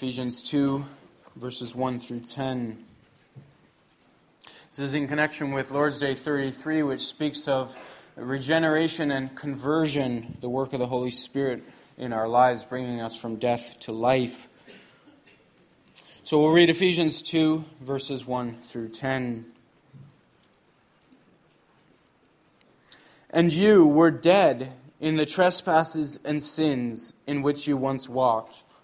Ephesians 2, verses 1 through 10. This is in connection with Lord's Day 33, which speaks of regeneration and conversion, the work of the Holy Spirit in our lives, bringing us from death to life. So we'll read Ephesians 2, verses 1 through 10. And you were dead in the trespasses and sins in which you once walked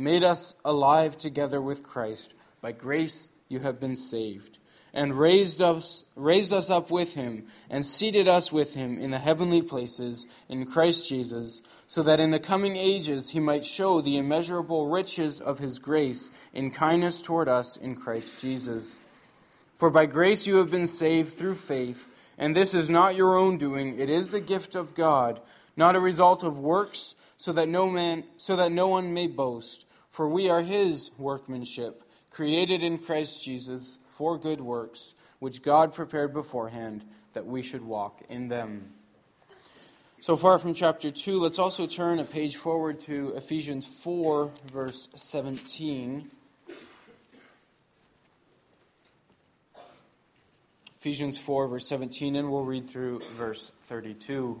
made us alive together with Christ. By grace you have been saved, and raised us, raised us up with him, and seated us with him in the heavenly places in Christ Jesus, so that in the coming ages he might show the immeasurable riches of his grace in kindness toward us in Christ Jesus. For by grace you have been saved through faith, and this is not your own doing, it is the gift of God, not a result of works so that no man so that no one may boast for we are his workmanship created in Christ Jesus for good works which God prepared beforehand that we should walk in them. So far from chapter 2 let's also turn a page forward to Ephesians 4 verse 17 Ephesians 4 verse 17 and we'll read through verse 32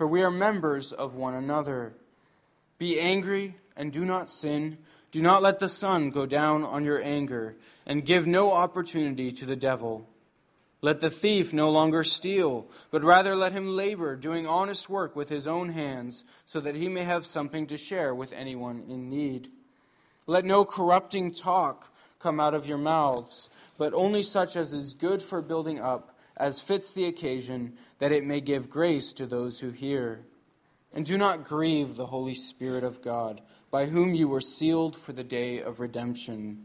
for we are members of one another. Be angry and do not sin. Do not let the sun go down on your anger, and give no opportunity to the devil. Let the thief no longer steal, but rather let him labor, doing honest work with his own hands, so that he may have something to share with anyone in need. Let no corrupting talk come out of your mouths, but only such as is good for building up as fits the occasion, that it may give grace to those who hear. And do not grieve the Holy Spirit of God, by whom you were sealed for the day of redemption.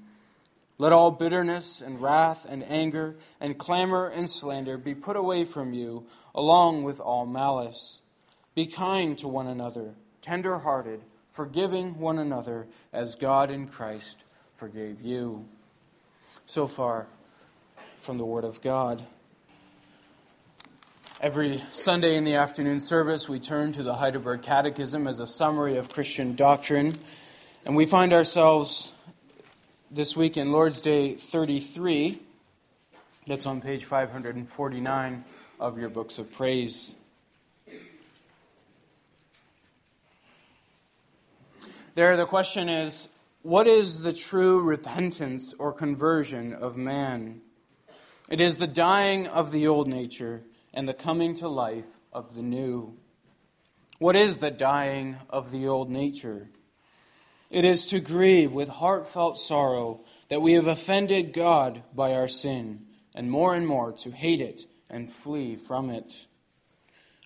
Let all bitterness and wrath and anger and clamor and slander be put away from you, along with all malice. Be kind to one another, tender hearted, forgiving one another, as God in Christ forgave you. So far from the Word of God. Every Sunday in the afternoon service, we turn to the Heidelberg Catechism as a summary of Christian doctrine. And we find ourselves this week in Lord's Day 33. That's on page 549 of your books of praise. There, the question is what is the true repentance or conversion of man? It is the dying of the old nature and the coming to life of the new. What is the dying of the old nature? It is to grieve with heartfelt sorrow that we have offended God by our sin, and more and more to hate it and flee from it.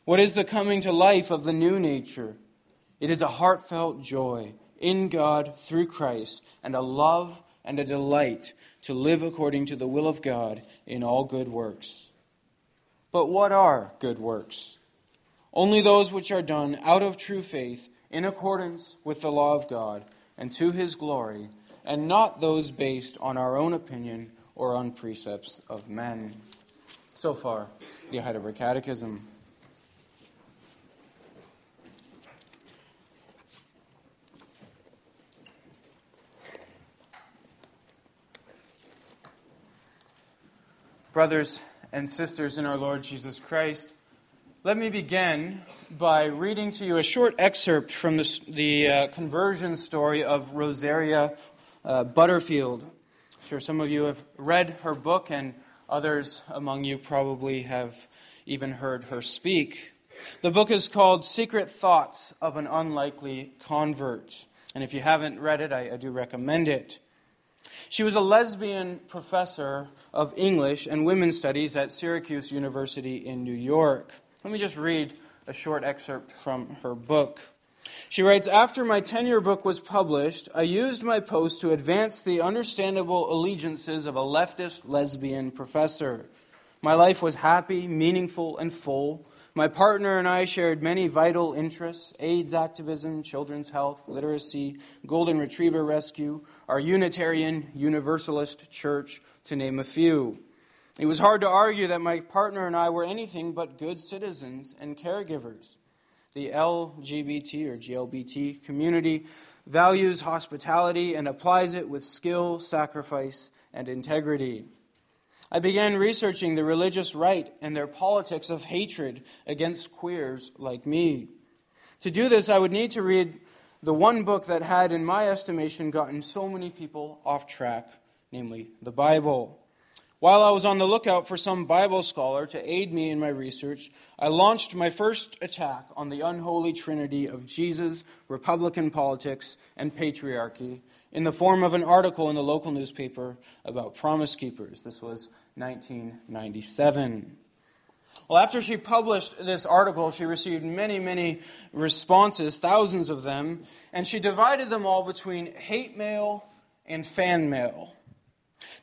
What is the coming to life of the new nature? It is a heartfelt joy in God through Christ, and a love and a delight to live according to the will of God in all good works. But what are good works? Only those which are done out of true faith in accordance with the law of God and to his glory, and not those based on our own opinion or on precepts of men. So far, the Heidelberg Catechism. Brothers and sisters in our Lord Jesus Christ, let me begin by reading to you a short excerpt from the, the uh, conversion story of Rosaria uh, Butterfield. I'm sure some of you have read her book, and others among you probably have even heard her speak. The book is called Secret Thoughts of an Unlikely Convert. And if you haven't read it, I, I do recommend it. She was a lesbian professor of English and women's studies at Syracuse University in New York. Let me just read a short excerpt from her book. She writes After my tenure book was published, I used my post to advance the understandable allegiances of a leftist lesbian professor. My life was happy, meaningful, and full. My partner and I shared many vital interests AIDS activism, children's health, literacy, golden retriever rescue, our Unitarian Universalist church, to name a few. It was hard to argue that my partner and I were anything but good citizens and caregivers. The LGBT or GLBT community values hospitality and applies it with skill, sacrifice, and integrity. I began researching the religious right and their politics of hatred against queers like me. To do this, I would need to read the one book that had, in my estimation, gotten so many people off track, namely the Bible. While I was on the lookout for some Bible scholar to aid me in my research, I launched my first attack on the unholy trinity of Jesus, Republican politics, and patriarchy in the form of an article in the local newspaper about Promise Keepers. This was 1997. Well, after she published this article, she received many, many responses, thousands of them, and she divided them all between hate mail and fan mail.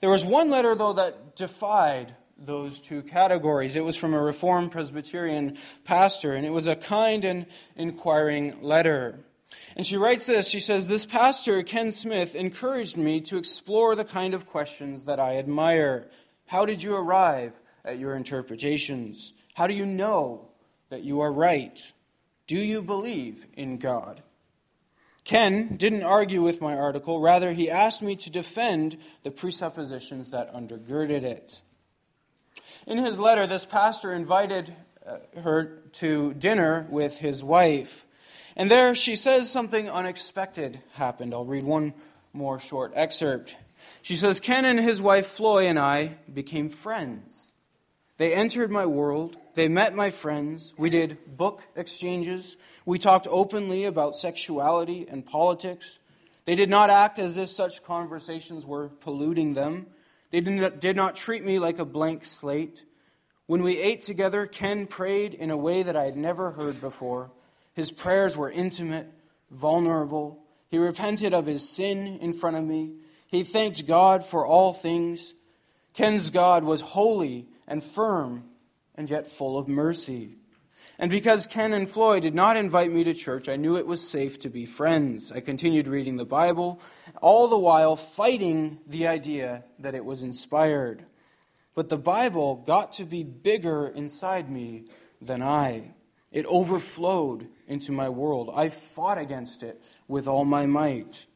There was one letter, though, that defied those two categories. It was from a Reformed Presbyterian pastor, and it was a kind and inquiring letter. And she writes this She says, This pastor, Ken Smith, encouraged me to explore the kind of questions that I admire. How did you arrive at your interpretations? How do you know that you are right? Do you believe in God? Ken didn't argue with my article, rather, he asked me to defend the presuppositions that undergirded it. In his letter, this pastor invited uh, her to dinner with his wife. And there she says something unexpected happened. I'll read one more short excerpt. She says, Ken and his wife Floy and I became friends. They entered my world. They met my friends. We did book exchanges. We talked openly about sexuality and politics. They did not act as if such conversations were polluting them. They did not, did not treat me like a blank slate. When we ate together, Ken prayed in a way that I had never heard before. His prayers were intimate, vulnerable. He repented of his sin in front of me. He thanked God for all things. Ken's God was holy and firm and yet full of mercy. And because Ken and Floy did not invite me to church, I knew it was safe to be friends. I continued reading the Bible, all the while fighting the idea that it was inspired. But the Bible got to be bigger inside me than I. It overflowed into my world. I fought against it with all my might.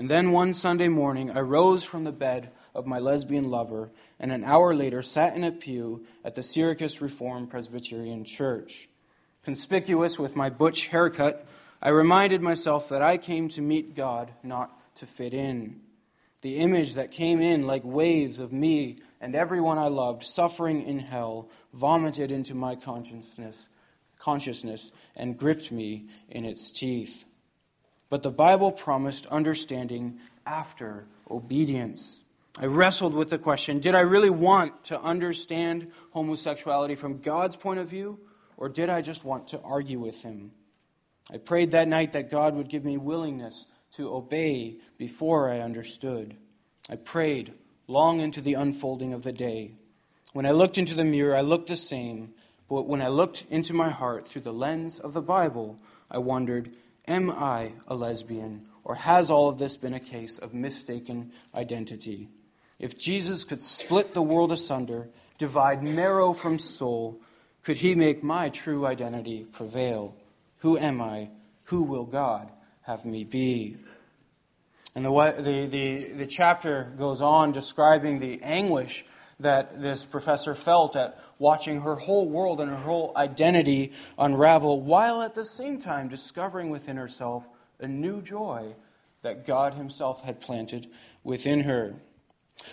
And then one Sunday morning, I rose from the bed of my lesbian lover and an hour later sat in a pew at the Syracuse Reformed Presbyterian Church. Conspicuous with my butch haircut, I reminded myself that I came to meet God, not to fit in. The image that came in like waves of me and everyone I loved suffering in hell vomited into my consciousness, consciousness and gripped me in its teeth. But the Bible promised understanding after obedience. I wrestled with the question did I really want to understand homosexuality from God's point of view, or did I just want to argue with Him? I prayed that night that God would give me willingness to obey before I understood. I prayed long into the unfolding of the day. When I looked into the mirror, I looked the same, but when I looked into my heart through the lens of the Bible, I wondered Am I a lesbian? Or has all of this been a case of mistaken identity? If Jesus could split the world asunder, divide marrow from soul, could he make my true identity prevail? Who am I? Who will God have me be? And the, the, the, the chapter goes on describing the anguish that this professor felt at watching her whole world and her whole identity unravel, while at the same time discovering within herself a new joy that God Himself had planted within her.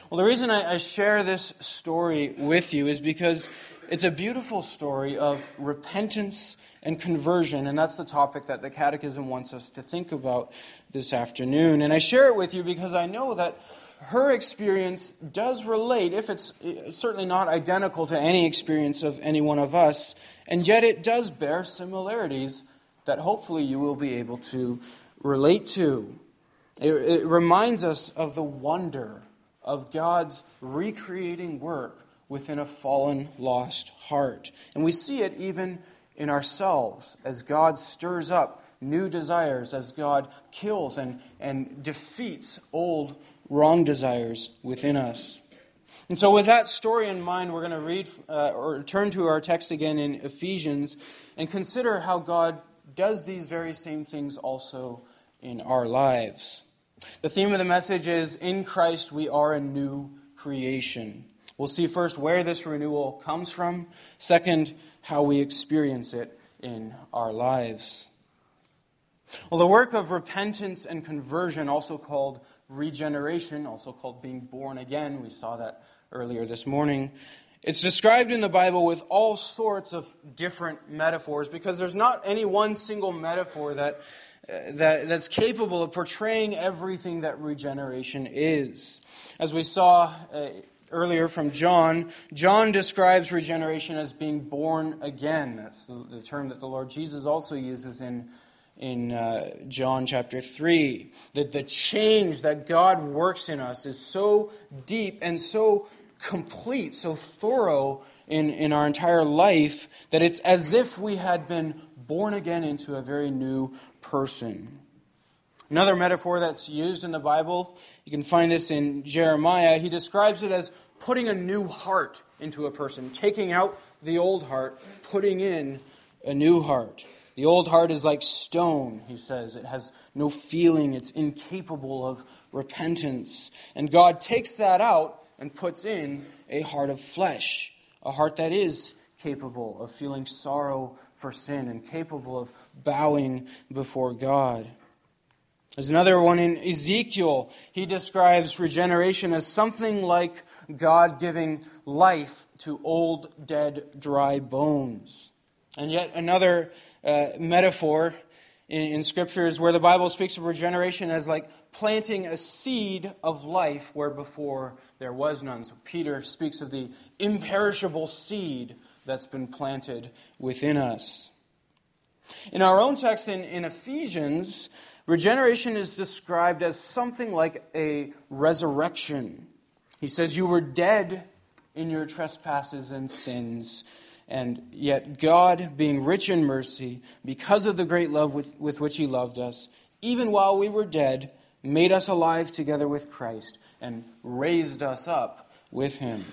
Well, the reason I, I share this story with you is because it's a beautiful story of repentance and conversion, and that's the topic that the Catechism wants us to think about this afternoon. And I share it with you because I know that her experience does relate, if it's eh, certainly not identical to any experience of any one of us, and yet it does bear similarities that hopefully you will be able to relate to. It, it reminds us of the wonder of God's recreating work within a fallen, lost heart. And we see it even in ourselves as God stirs up new desires, as God kills and, and defeats old wrong desires within us. And so, with that story in mind, we're going to read uh, or turn to our text again in Ephesians and consider how God does these very same things also in our lives. The theme of the message is In Christ we are a new creation. We'll see first where this renewal comes from, second, how we experience it in our lives. Well, the work of repentance and conversion, also called regeneration, also called being born again, we saw that earlier this morning. It's described in the Bible with all sorts of different metaphors because there's not any one single metaphor that, uh, that, that's capable of portraying everything that regeneration is. As we saw uh, earlier from John, John describes regeneration as being born again. That's the, the term that the Lord Jesus also uses in in uh, John chapter 3. That the change that God works in us is so deep and so complete, so thorough in, in our entire life that it's as if we had been born again into a very new person. Another metaphor that's used in the Bible, you can find this in Jeremiah. He describes it as putting a new heart into a person, taking out the old heart, putting in a new heart. The old heart is like stone, he says. It has no feeling, it's incapable of repentance. And God takes that out and puts in a heart of flesh, a heart that is capable of feeling sorrow for sin and capable of bowing before God. There's another one in Ezekiel. He describes regeneration as something like God giving life to old, dead, dry bones. And yet another uh, metaphor in, in Scripture is where the Bible speaks of regeneration as like planting a seed of life where before there was none. So Peter speaks of the imperishable seed that's been planted within us. In our own text in, in Ephesians, regeneration is described as something like a resurrection. He says, You were dead in your trespasses and sins and yet, God, being rich in mercy, because of the great love with, with which He loved us, even while we were dead, made us alive together with Christ and raised us up with Him.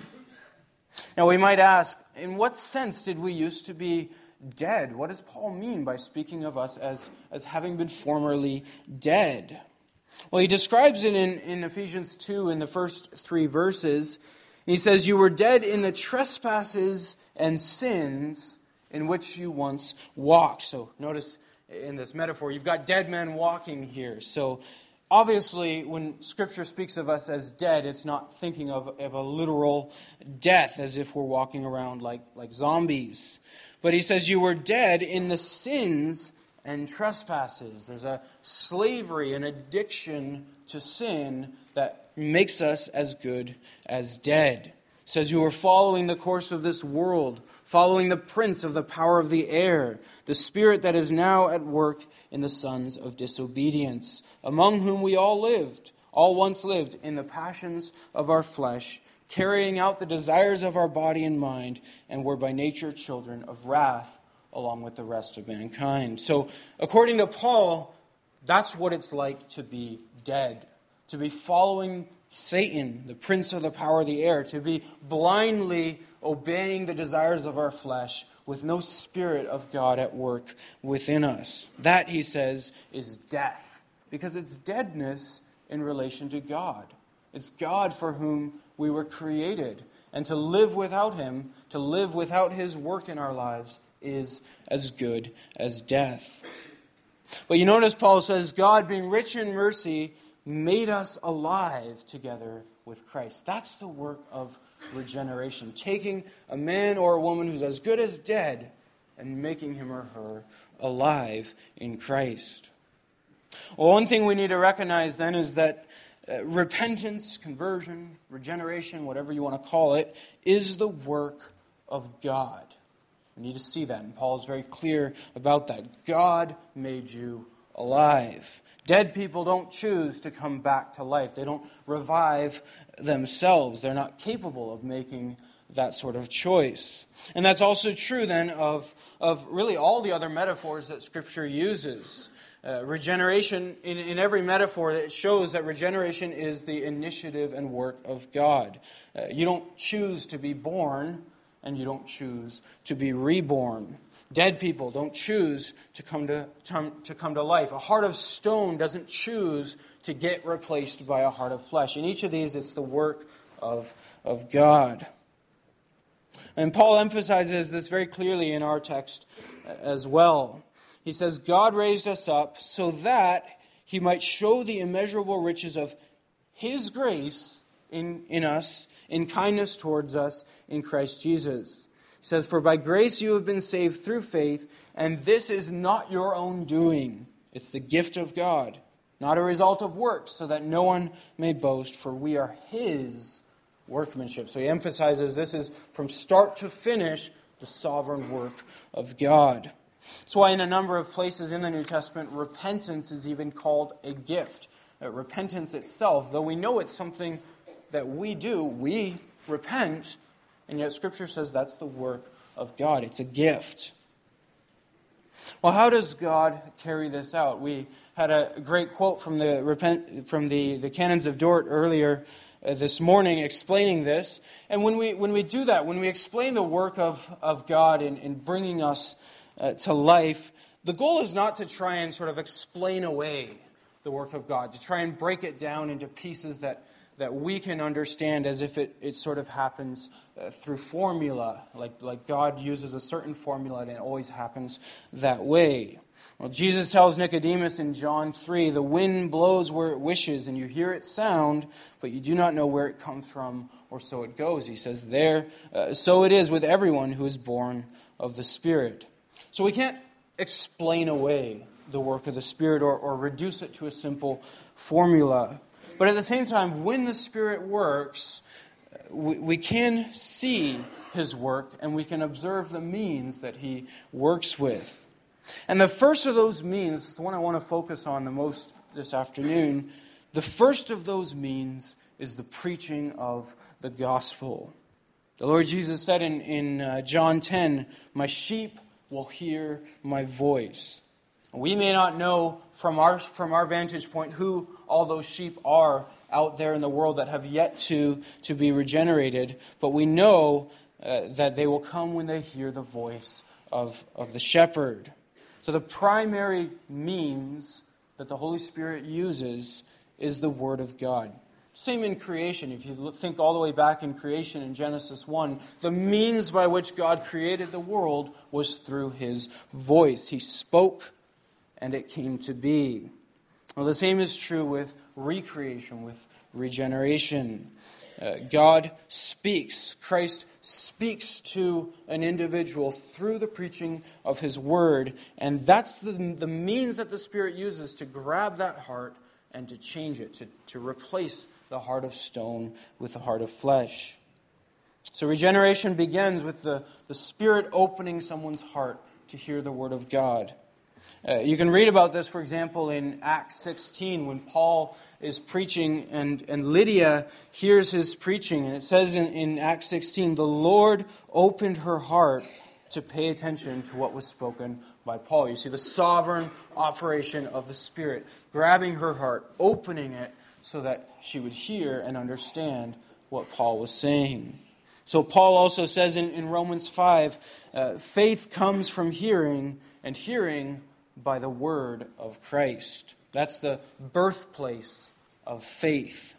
Now, we might ask, in what sense did we used to be dead? What does Paul mean by speaking of us as, as having been formerly dead? Well, he describes it in, in Ephesians 2 in the first three verses. He says, You were dead in the trespasses and sins in which you once walked. So notice in this metaphor, you've got dead men walking here. So obviously, when Scripture speaks of us as dead, it's not thinking of, of a literal death as if we're walking around like, like zombies. But he says, You were dead in the sins and trespasses. There's a slavery, an addiction to sin that makes us as good as dead. It says you are following the course of this world, following the prince of the power of the air, the spirit that is now at work in the sons of disobedience, among whom we all lived, all once lived in the passions of our flesh, carrying out the desires of our body and mind, and were by nature children of wrath along with the rest of mankind. So, according to Paul, that's what it's like to be dead, to be following Satan, the prince of the power of the air, to be blindly obeying the desires of our flesh with no spirit of God at work within us. That, he says, is death, because it's deadness in relation to God. It's God for whom we were created. And to live without him, to live without his work in our lives, is as good as death. But you notice Paul says, God, being rich in mercy, made us alive together with Christ. That's the work of regeneration. Taking a man or a woman who's as good as dead and making him or her alive in Christ. Well, one thing we need to recognize then is that uh, repentance, conversion, regeneration, whatever you want to call it, is the work of God. We need to see that, and Paul is very clear about that. God made you alive. Dead people don't choose to come back to life. They don't revive themselves. They're not capable of making that sort of choice. And that's also true then of, of really all the other metaphors that Scripture uses. Uh, regeneration, in, in every metaphor, it shows that regeneration is the initiative and work of God. Uh, you don't choose to be born, and you don't choose to be reborn. Dead people don't choose to come to, to come to life. A heart of stone doesn't choose to get replaced by a heart of flesh. In each of these, it's the work of, of God. And Paul emphasizes this very clearly in our text as well. He says, God raised us up so that he might show the immeasurable riches of his grace in, in us, in kindness towards us in Christ Jesus says, For by grace you have been saved through faith, and this is not your own doing. It's the gift of God, not a result of works, so that no one may boast, for we are His workmanship. So he emphasizes this is from start to finish the sovereign work of God. That's why, in a number of places in the New Testament, repentance is even called a gift. Uh, repentance itself, though we know it's something that we do, we repent and yet, Scripture says that's the work of God, it's a gift. Well, how does God carry this out? We had a great quote from the, repent, from the, the Canons of Dort earlier uh, this morning explaining this. And when we, when we do that, when we explain the work of, of God in, in bringing us uh, to life, the goal is not to try and sort of explain away the work of God, to try and break it down into pieces that that we can understand as if it, it sort of happens uh, through formula, like, like God uses a certain formula and it always happens that way. Well, Jesus tells Nicodemus in John 3 the wind blows where it wishes, and you hear its sound, but you do not know where it comes from, or so it goes. He says, There, uh, so it is with everyone who is born of the Spirit. So we can't explain away the work of the Spirit or, or reduce it to a simple formula. But at the same time, when the Spirit works, we, we can see His work and we can observe the means that He works with. And the first of those means, the one I want to focus on the most this afternoon, the first of those means is the preaching of the gospel. The Lord Jesus said in, in uh, John 10, My sheep will hear my voice. We may not know from our, from our vantage point who all those sheep are out there in the world that have yet to, to be regenerated, but we know uh, that they will come when they hear the voice of, of the shepherd. So, the primary means that the Holy Spirit uses is the Word of God. Same in creation. If you think all the way back in creation in Genesis 1, the means by which God created the world was through His voice. He spoke and it came to be. Well, the same is true with recreation, with regeneration. Uh, God speaks, Christ speaks to an individual through the preaching of his word, and that's the, the means that the Spirit uses to grab that heart and to change it, to, to replace the heart of stone with the heart of flesh. So regeneration begins with the, the Spirit opening someone's heart to hear the word of God. Uh, you can read about this, for example, in Acts 16 when Paul is preaching and, and Lydia hears his preaching. And it says in, in Acts 16, the Lord opened her heart to pay attention to what was spoken by Paul. You see the sovereign operation of the Spirit, grabbing her heart, opening it so that she would hear and understand what Paul was saying. So, Paul also says in, in Romans 5 uh, faith comes from hearing, and hearing by the word of Christ. That's the birthplace of faith.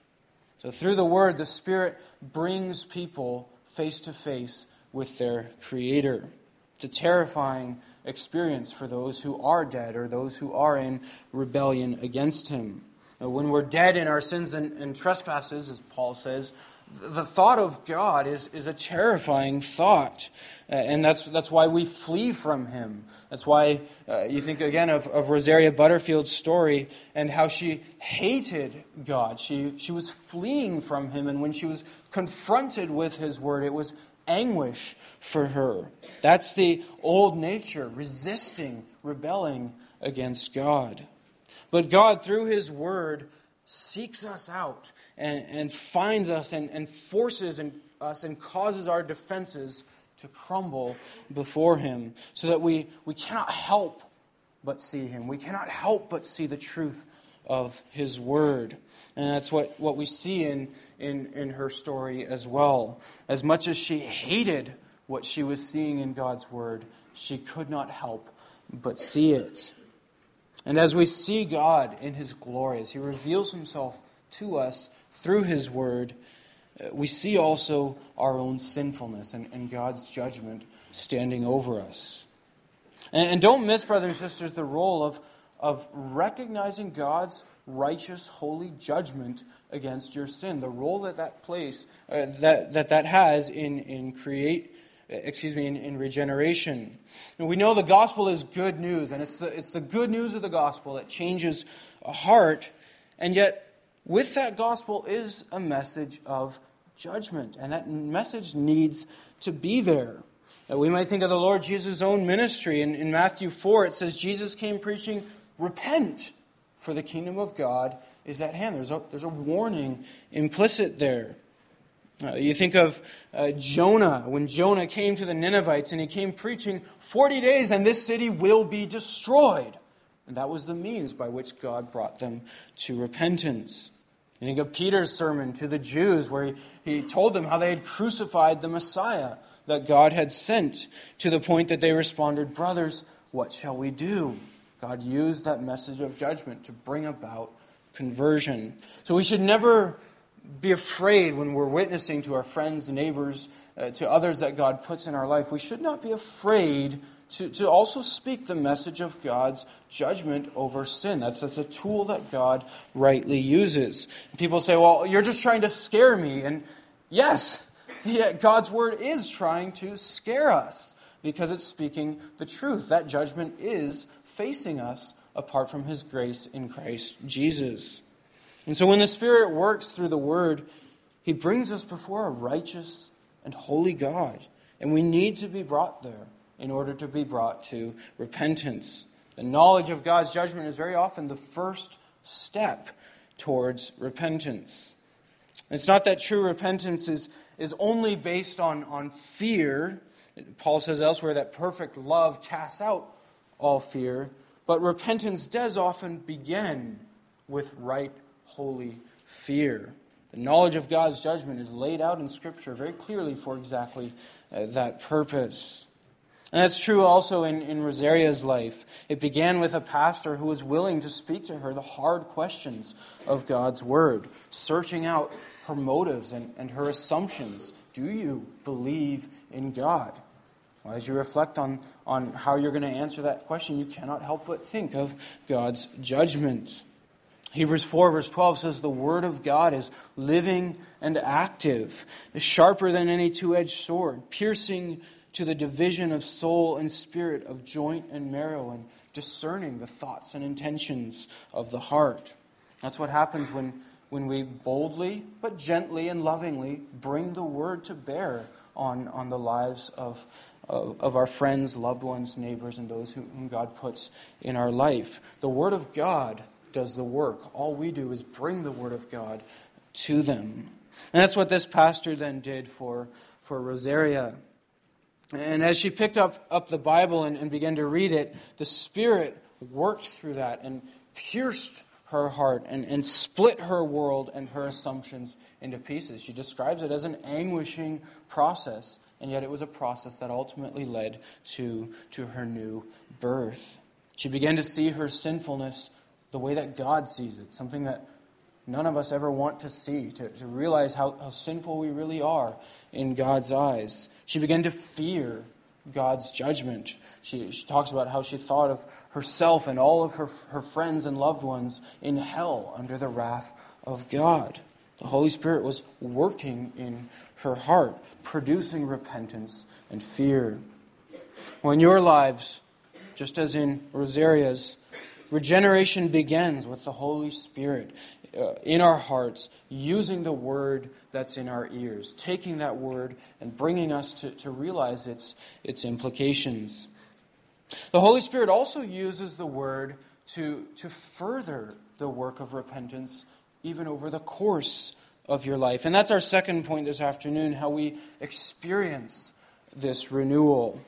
So, through the word, the Spirit brings people face to face with their Creator. It's a terrifying experience for those who are dead or those who are in rebellion against Him. When we're dead in our sins and, and trespasses, as Paul says, the thought of God is, is a terrifying thought. Uh, and that's, that's why we flee from him. That's why uh, you think again of, of Rosaria Butterfield's story and how she hated God. She, she was fleeing from him, and when she was confronted with his word, it was anguish for her. That's the old nature, resisting, rebelling against God. But God, through his word, seeks us out and, and finds us and, and forces and, us and causes our defenses to crumble before Him so that we, we cannot help but see Him. We cannot help but see the truth of His Word. And that's what, what we see in, in, in her story as well. As much as she hated what she was seeing in God's Word, she could not help but see it. And as we see God in His glory, as He reveals Himself to us through His Word, uh, we see also our own sinfulness and, and God's judgment standing over us. And, and, don't miss, brothers and sisters, the role of, of recognizing God's righteous, holy judgment against your sin. The role that that plays, uh, that, that that has in, in create, excuse me, in, in regeneration. And we know the gospel is good news, and it's the, it's the good news of the gospel that changes a heart. And yet, with that gospel is a message of judgment, and that message needs to be there. Uh, we might think of the Lord Jesus' own ministry. In, in Matthew 4, it says Jesus came preaching, Repent, for the kingdom of God is at hand. There's a, there's a warning implicit there. Uh, you think of uh, Jonah, when Jonah came to the Ninevites and he came preaching 40 days and this city will be destroyed. And that was the means by which God brought them to repentance. You think of Peter's sermon to the Jews where he, he told them how they had crucified the Messiah that God had sent to the point that they responded, Brothers, what shall we do? God used that message of judgment to bring about conversion. So we should never be afraid when we're witnessing to our friends, neighbors, uh, to others that God puts in our life. We should not be afraid to, to also speak the message of God's judgment over sin. That's, that's a tool that God rightly uses. People say, well, you're just trying to scare me. And yes, yeah, God's word is trying to scare us because it's speaking the truth. That judgment is facing us apart from his grace in Christ Jesus. And so when the Spirit works through the Word, He brings us before a righteous and holy God. And we need to be brought there in order to be brought to repentance. The knowledge of God's judgment is very often the first step towards repentance. It's not that true repentance is, is only based on, on fear. Paul says elsewhere that perfect love casts out all fear. But repentance does often begin with right holy fear. The knowledge of God's judgment is laid out in Scripture very clearly for exactly uh, that purpose. And that's true also in, in Rosaria's life. It began with a pastor who was willing to speak to her the hard questions of God's Word, searching out her motives and, and her assumptions. Do you believe in God? Well, as you reflect on, on how you're going to answer that question, you cannot help but think of God's judgment. Hebrews 4, verse 12 says, The Word of God is living and active, is sharper than any two edged sword, piercing to the division of soul and spirit, of joint and marrow, and discerning the thoughts and intentions of the heart. That's what happens when, when we boldly, but gently and lovingly bring the Word to bear on, on the lives of, of, of our friends, loved ones, neighbors, and those whom God puts in our life. The Word of God does the work. All we do is bring the Word of God to them. And that's what this pastor then did for, for Rosaria. And as she picked up, up the Bible and, and began to read it, the Spirit worked through that and pierced her heart and, and split her world and her assumptions into pieces. She describes it as an anguishing process, and yet it was a process that ultimately led to, to her new birth. She began to see her sinfulness the way that God sees it, something that none of us ever want to see, to, to realize how, how sinful we really are in God's eyes. She began to fear God's judgment. She, she talks about how she thought of herself and all of her, her friends and loved ones in hell under the wrath of God. The Holy Spirit was working in her heart, producing repentance and fear. When your lives, just as in Rosaria's, regeneration begins with the Holy Spirit uh, in our hearts, using the word that's in our ears, taking that word and bringing us to, to realize its, its implications. The Holy Spirit also uses the word to, to further the work of repentance even over the course of your life. And that's our second point this afternoon how we experience this renewal.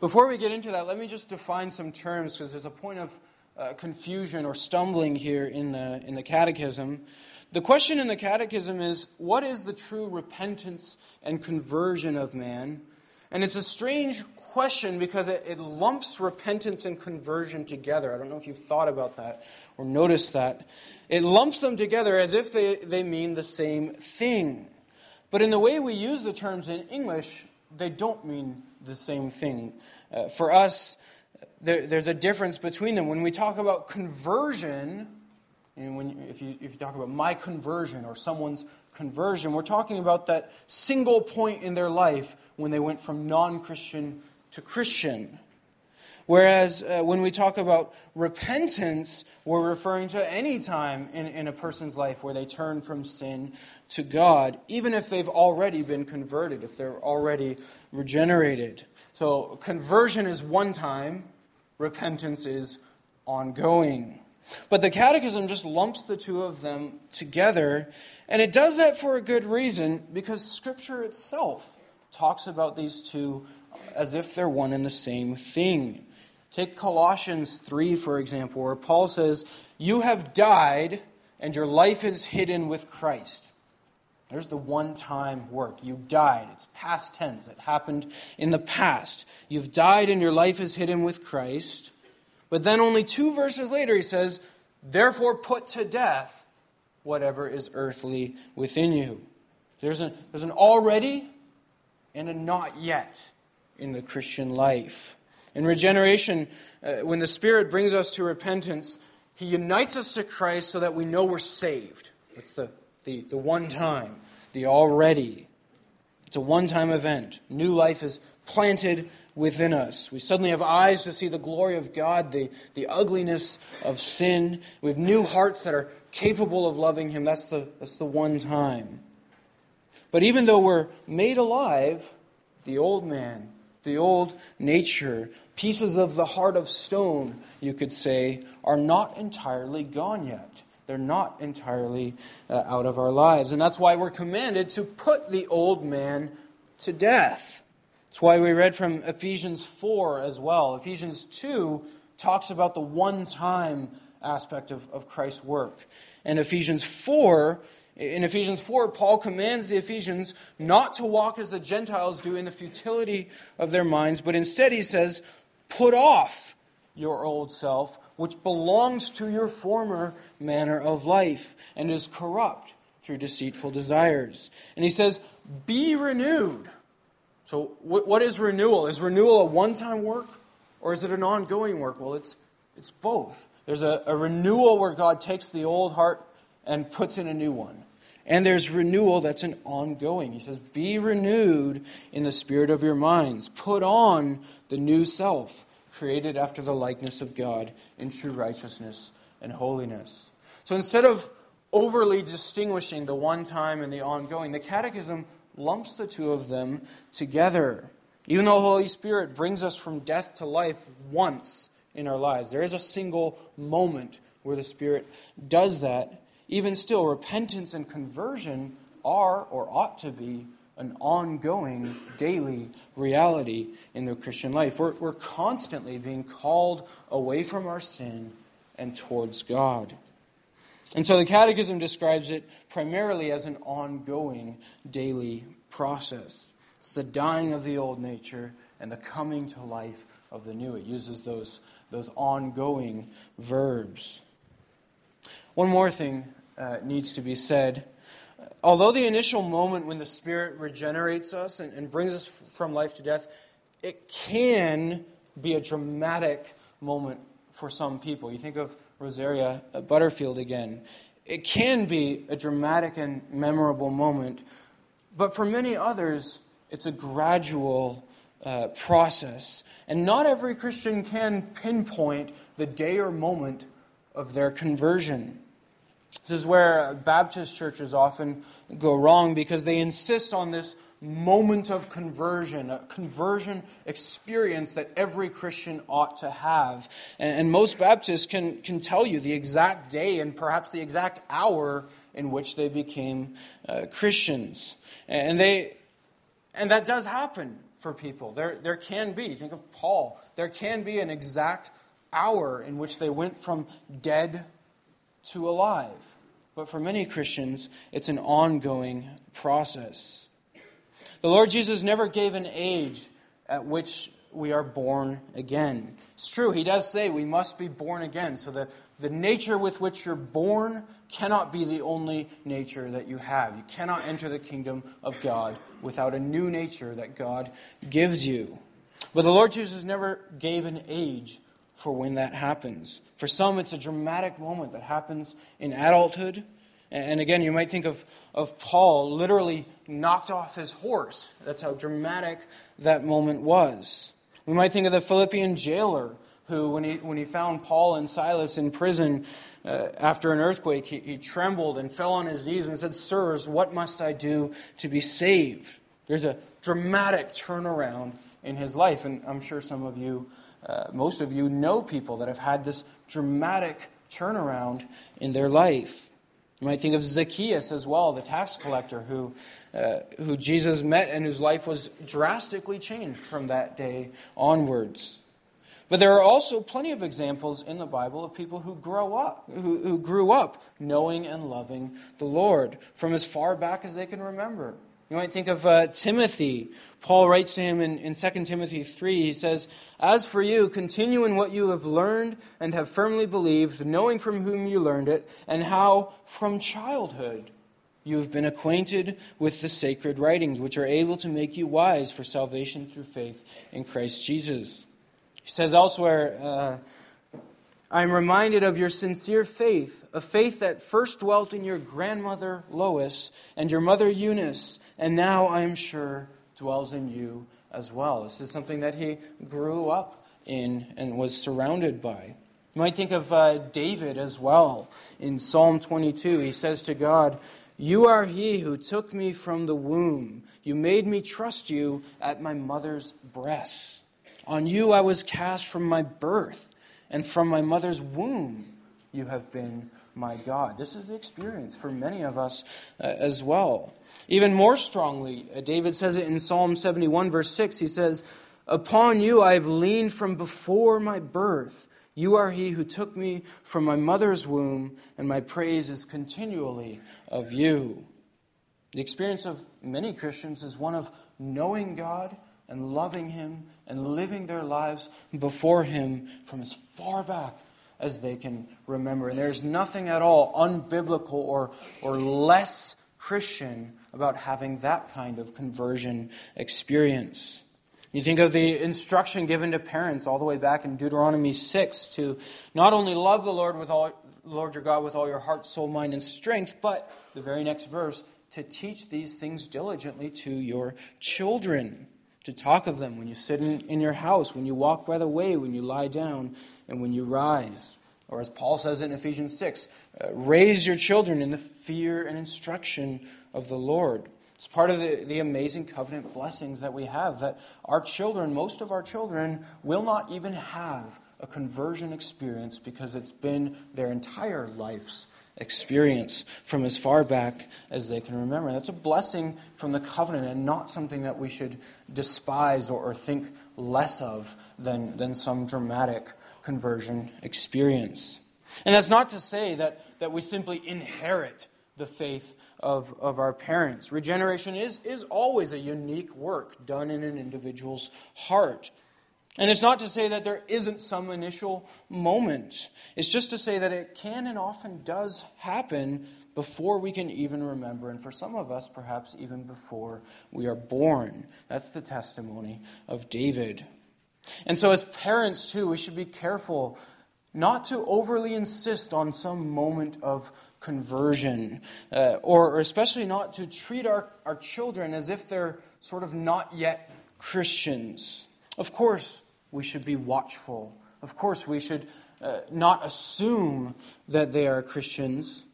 Before we get into that, let me just define some terms because there's a point of uh, confusion or stumbling here in the, in the catechism. The question in the catechism is what is the true repentance and conversion of man? And it's a strange question because it, it lumps repentance and conversion together. I don't know if you've thought about that or noticed that. It lumps them together as if they, they mean the same thing. But in the way we use the terms in English, they don't mean the same thing. Uh, for us, there, there's a difference between them. When we talk about conversion, and when if, you, if you talk about my conversion or someone's conversion, we're talking about that single point in their life when they went from non Christian to Christian. Whereas uh, when we talk about repentance, we're referring to any time in, in a person's life where they turn from sin to God, even if they've already been converted, if they're already regenerated. So conversion is one time, repentance is ongoing. But the Catechism just lumps the two of them together, and it does that for a good reason because Scripture itself talks about these two as if they're one and the same thing. Take Colossians 3, for example, where Paul says, You have died, and your life is hidden with Christ. There's the one time work. You died. It's past tense. It happened in the past. You've died, and your life is hidden with Christ. But then only two verses later, he says, Therefore put to death whatever is earthly within you. There's, a, there's an already and a not yet in the Christian life. In regeneration, uh, when the Spirit brings us to repentance, He unites us to Christ so that we know we're saved. That's the, the, the one time, the already. It's a one time event. New life is planted within us. We suddenly have eyes to see the glory of God, the, the ugliness of sin. We have new hearts that are capable of loving Him. That's the, that's the one time. But even though we're made alive, the old man, the old nature, pieces of the heart of stone, you could say, are not entirely gone yet. They're not entirely uh, out of our lives. And that's why we're commanded to put the old man to death. That's why we read from Ephesians 4 as well. Ephesians 2 talks about the one time aspect of, of Christ's work. And Ephesians 4 in Ephesians 4, Paul commands the Ephesians not to walk as the Gentiles do in the futility of their minds, but instead he says, Put off your old self, which belongs to your former manner of life and is corrupt through deceitful desires. And he says, Be renewed. So, what is renewal? Is renewal a one time work or is it an ongoing work? Well, it's, it's both. There's a, a renewal where God takes the old heart and puts in a new one. And there's renewal that's an ongoing. He says, Be renewed in the spirit of your minds. Put on the new self, created after the likeness of God in true righteousness and holiness. So instead of overly distinguishing the one time and the ongoing, the Catechism lumps the two of them together. Even though the Holy Spirit brings us from death to life once in our lives, there is a single moment where the Spirit does that even still, repentance and conversion are or ought to be an ongoing daily reality in the Christian life. We're, we're constantly being called away from our sin and towards God. And so the Catechism describes it primarily as an ongoing daily process. It's the dying of the old nature and the coming to life of the new. It uses those, those ongoing verbs. One more thing uh, needs to be said. Although the initial moment when the Spirit regenerates us and, and brings us from life to death, it can be a dramatic moment for some people. You think of Rosaria Butterfield again. It can be a dramatic and memorable moment, but for many others, it's a gradual uh, process. And not every Christian can pinpoint the day or moment of their conversion. This is where Baptist churches often go wrong because they insist on this moment of conversion, a conversion experience that every Christian ought to have. And, most Baptists can, can tell you the exact day and perhaps the exact hour in which they became uh, Christians. And, they, and that does happen for people. There, there can be, think of Paul, there can be an exact hour in which they went from dead to alive. But for many Christians, it's an ongoing process. The Lord Jesus never gave an age at which we are born again. It's true, He does say we must be born again. So the, the nature with which you're born cannot be the only nature that you have. You cannot enter the kingdom of God without a new nature that God gives you. But the Lord Jesus never gave an age for when that happens. For some, it's a dramatic moment that happens in adulthood. And again, you might think of, of Paul literally knocked off his horse. That's how dramatic that moment was. We might think of the Philippian jailer who, when he, when he found Paul and Silas in prison uh, after an earthquake, he, he trembled and fell on his knees and said, Sirs, what must I do to be saved? There's a dramatic turnaround in his life. And I'm sure some of you uh, most of you know people that have had this dramatic turnaround in their life. You might think of Zacchaeus as well, the tax collector who, uh, who Jesus met and whose life was drastically changed from that day onwards. But there are also plenty of examples in the Bible of people who grow up, who, who grew up knowing and loving the Lord from as far back as they can remember. You might think of uh, Timothy. Paul writes to him in, in 2 Timothy 3. He says, As for you, continue in what you have learned and have firmly believed, knowing from whom you learned it, and how from childhood you have been acquainted with the sacred writings, which are able to make you wise for salvation through faith in Christ Jesus. He says elsewhere, uh, I'm reminded of your sincere faith, a faith that first dwelt in your grandmother Lois and your mother Eunice, and now I am sure dwells in you as well. This is something that he grew up in and was surrounded by. You might think of uh, David as well. In Psalm 22, he says to God, You are he who took me from the womb. You made me trust you at my mother's breast. On you I was cast from my birth and from my mother's womb you have been my God. This is the experience for many of us uh, as well. Even more strongly, uh, David says it in Psalm 71, verse 6. He says, Upon you I have leaned from before my birth. You are he who took me from my mother's womb, and my praise is continually of you. The experience of many Christians is one of knowing God and loving Him and living their lives before Him from as far back as they can remember. And there's nothing at all unbiblical or, or less Christian about having that kind of conversion experience. You think of the instruction given to parents all the way back in Deuteronomy 6 to not only love the Lord with all Lord your God with all your heart, soul, mind, and strength, but the very next verse, to teach these things diligently to your children to talk of them when you sit in, in your house, when you walk by the way, when you lie down, and when you rise. Or as Paul says in Ephesians 6, uh, raise your children in the fear and instruction of the Lord. It's part of the, the amazing covenant blessings that we have that our children, most of our children, will not even have a conversion experience because it's been their entire life's experience from as far back as they can remember. That's a blessing from the covenant and not something that we should despise or, or think less of than, than some dramatic conversion experience. And that's not to say that, that we simply inherit the faith of, of our parents. Regeneration is, is always a unique work done in an individual's heart. And it's not to say that there isn't some initial moment. It's just to say that it can and often does happen before we can even remember, and for some of us, perhaps even before we are born. That's the testimony of David. And so, as parents, too, we should be careful not to overly insist on some moment of conversion, uh, or, or especially not to treat our, our children as if they're sort of not yet Christians. Of course, we should be watchful. Of course, we should uh, not assume that they are Christians.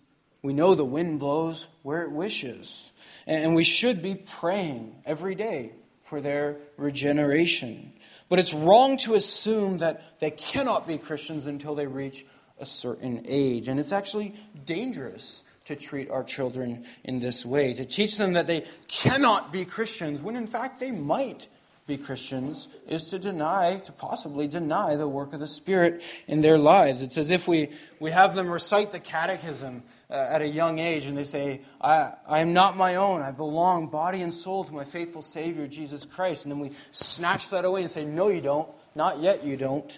We know the wind blows where it wishes. And we should be praying every day for their regeneration. But it's wrong to assume that they cannot be Christians until they reach a certain age. And it's actually dangerous to treat our children in this way, to teach them that they cannot be Christians when in fact they might be Christians is to deny, to possibly deny the work of the Spirit in their lives. It's as if we, we have them recite the catechism uh, at a young age and they say, I, I am not my own. I belong body and soul to my faithful Savior, Jesus Christ. And then we snatch that away and say, No, you don't. Not yet, you don't.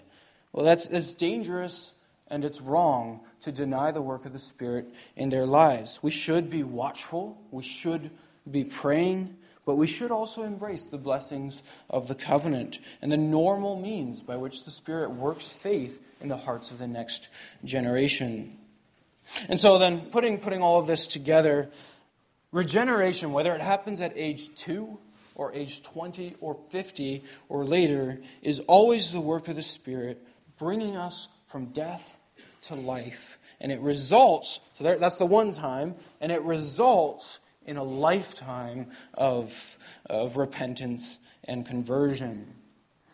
Well, that's, that's dangerous and it's wrong to deny the work of the Spirit in their lives. We should be watchful. We should be praying. But we should also embrace the blessings of the covenant and the normal means by which the Spirit works faith in the hearts of the next generation. And so then, putting, putting all of this together, regeneration, whether it happens at age 2 or age 20 or 50 or later, is always the work of the Spirit bringing us from death to life. And it results, so that's the one time, and it results in a lifetime of, of repentance and conversion.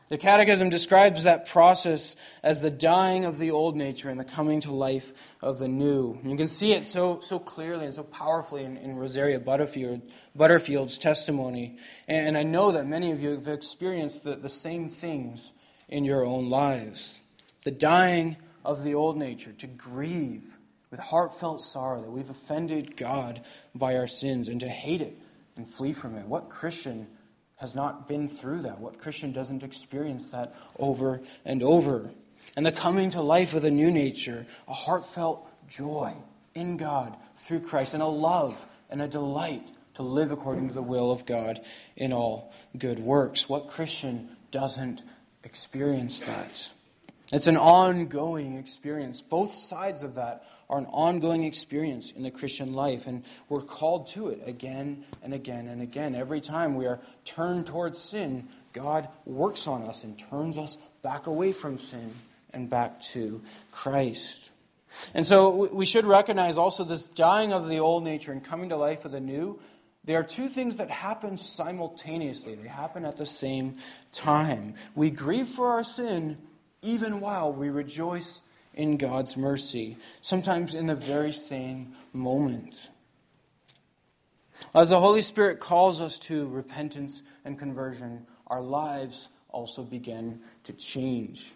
The Catechism describes that process as the dying of the old nature and the coming to life of the new. And you can see it so, so clearly and so powerfully in, in Rosaria Butterfield, Butterfield's testimony. And I know that many of you have experienced the, the same things in your own lives. The dying of the old nature, to grieve with heartfelt sorrow that we've offended God by our sins and to hate it and flee from it. What Christian has not been through that? What Christian doesn't experience that over and over? And the coming to life with a new nature, a heartfelt joy in God through Christ, and a love and a delight to live according to the will of God in all good works. What Christian doesn't experience that? It's an ongoing experience. Both sides of that are an ongoing experience in the Christian life, and we're called to it again and again and again. Every time we are turned towards sin, God works on us and turns us back away from sin and back to Christ. And so we should recognize also this dying of the old nature and coming to life of the new. They are two things that happen simultaneously. They happen at the same time. We grieve for our sin even while we rejoice in God's mercy, sometimes in the very same moment. As the Holy Spirit calls us to repentance and conversion, our lives also begin to change.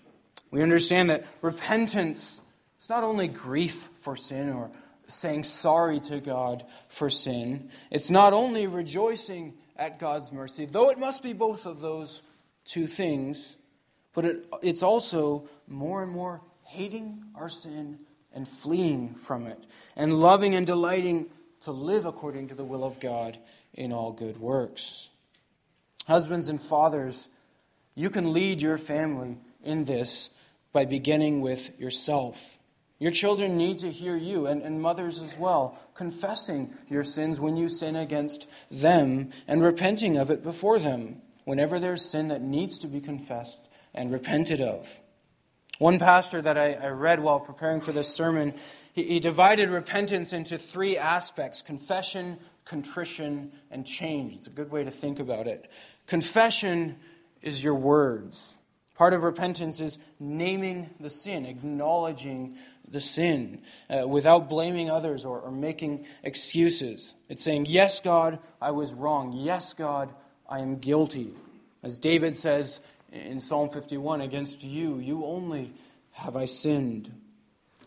We understand that repentance is not only grief for sin or saying sorry to God for sin, it's not only rejoicing at God's mercy, though it must be both of those two things, but it, it's also more and more hating our sin and fleeing from it, and loving and delighting to live according to the will of God in all good works. Husbands and fathers, you can lead your family in this by beginning with yourself. Your children need to hear you, and, and mothers as well, confessing your sins when you sin against them and repenting of it before them whenever there's sin that needs to be confessed and repented of. One pastor that I, I read while preparing for this sermon, he, he divided repentance into three aspects confession, contrition, and change. It's a good way to think about it. Confession is your words. Part of repentance is naming the sin, acknowledging the sin uh, without blaming others or, or making excuses. It's saying, Yes, God, I was wrong. Yes, God, I am guilty. As David says in Psalm 51, against you, you only have I sinned.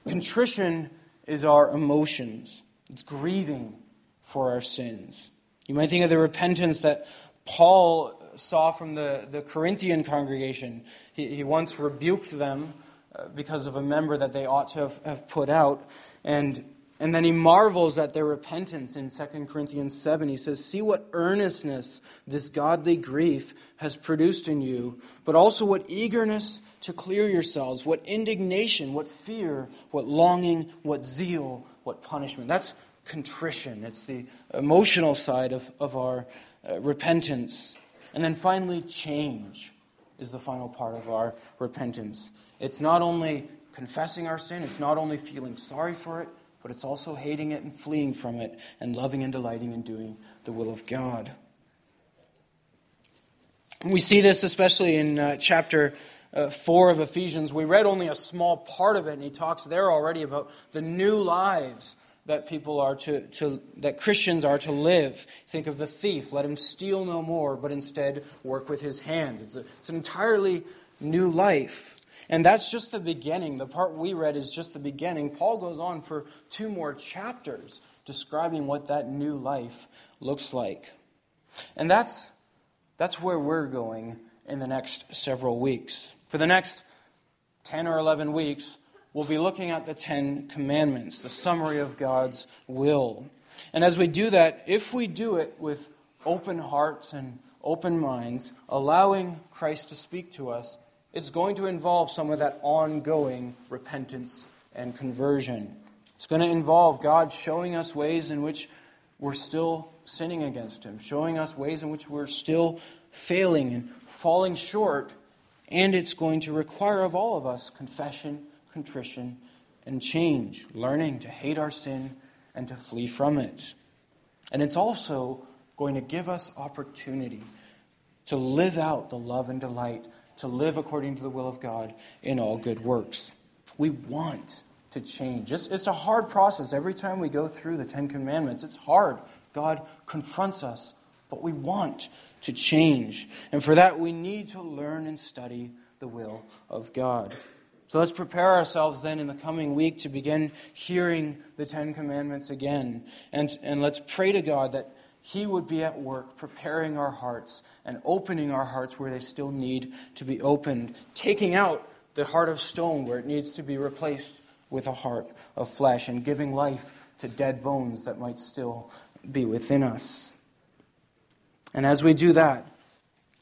Contrition is our emotions, it's grieving for our sins. You might think of the repentance that Paul saw from the, the Corinthian congregation. He, he once rebuked them uh, because of a member that they ought to have, have put out. And, and then he marvels at their repentance in 2 Corinthians 7. He says, See what earnestness this godly grief has produced in you, but also what eagerness to clear yourselves, what indignation, what fear, what longing, what zeal, what punishment. That's contrition. It's the emotional side of, of our uh, repentance. And then finally, change is the final part of our repentance. It's not only confessing our sin, it's not only feeling sorry for it, but it's also hating it and fleeing from it and loving and delighting in doing the will of God. We see this especially in uh, chapter uh, 4 of Ephesians. We read only a small part of it, and he talks there already about the new lives that people are to, to, that Christians are to live. Think of the thief. Let him steal no more, but instead work with his hands. It's, a, it's an entirely new life. And that's just the beginning. The part we read is just the beginning. Paul goes on for two more chapters describing what that new life looks like. And that's, that's where we're going in the next several weeks. For the next 10 or 11 weeks, we'll be looking at the Ten Commandments, the summary of God's will. And as we do that, if we do it with open hearts and open minds, allowing Christ to speak to us, it's going to involve some of that ongoing repentance and conversion. It's going to involve God showing us ways in which we're still sinning against Him, showing us ways in which we're still failing and falling short. And it's going to require of all of us confession contrition, and change, learning to hate our sin and to flee from it. And it's also going to give us opportunity to live out the love and delight, to live according to the will of God in all good works. We want to change. It's, it's a hard process. Every time we go through the Ten Commandments, it's hard. God confronts us, but we want to change. And for that, we need to learn and study the will of God. So let's prepare ourselves then in the coming week to begin hearing the Ten Commandments again. And, and let's pray to God that He would be at work preparing our hearts and opening our hearts where they still need to be opened, taking out the heart of stone where it needs to be replaced with a heart of flesh, and giving life to dead bones that might still be within us. And as we do that,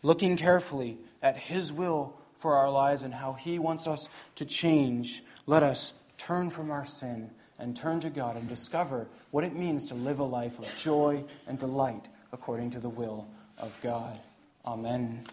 looking carefully at His will for our lives and how He wants us to change, let us turn from our sin and turn to God and discover what it means to live a life of joy and delight according to the will of God. Amen.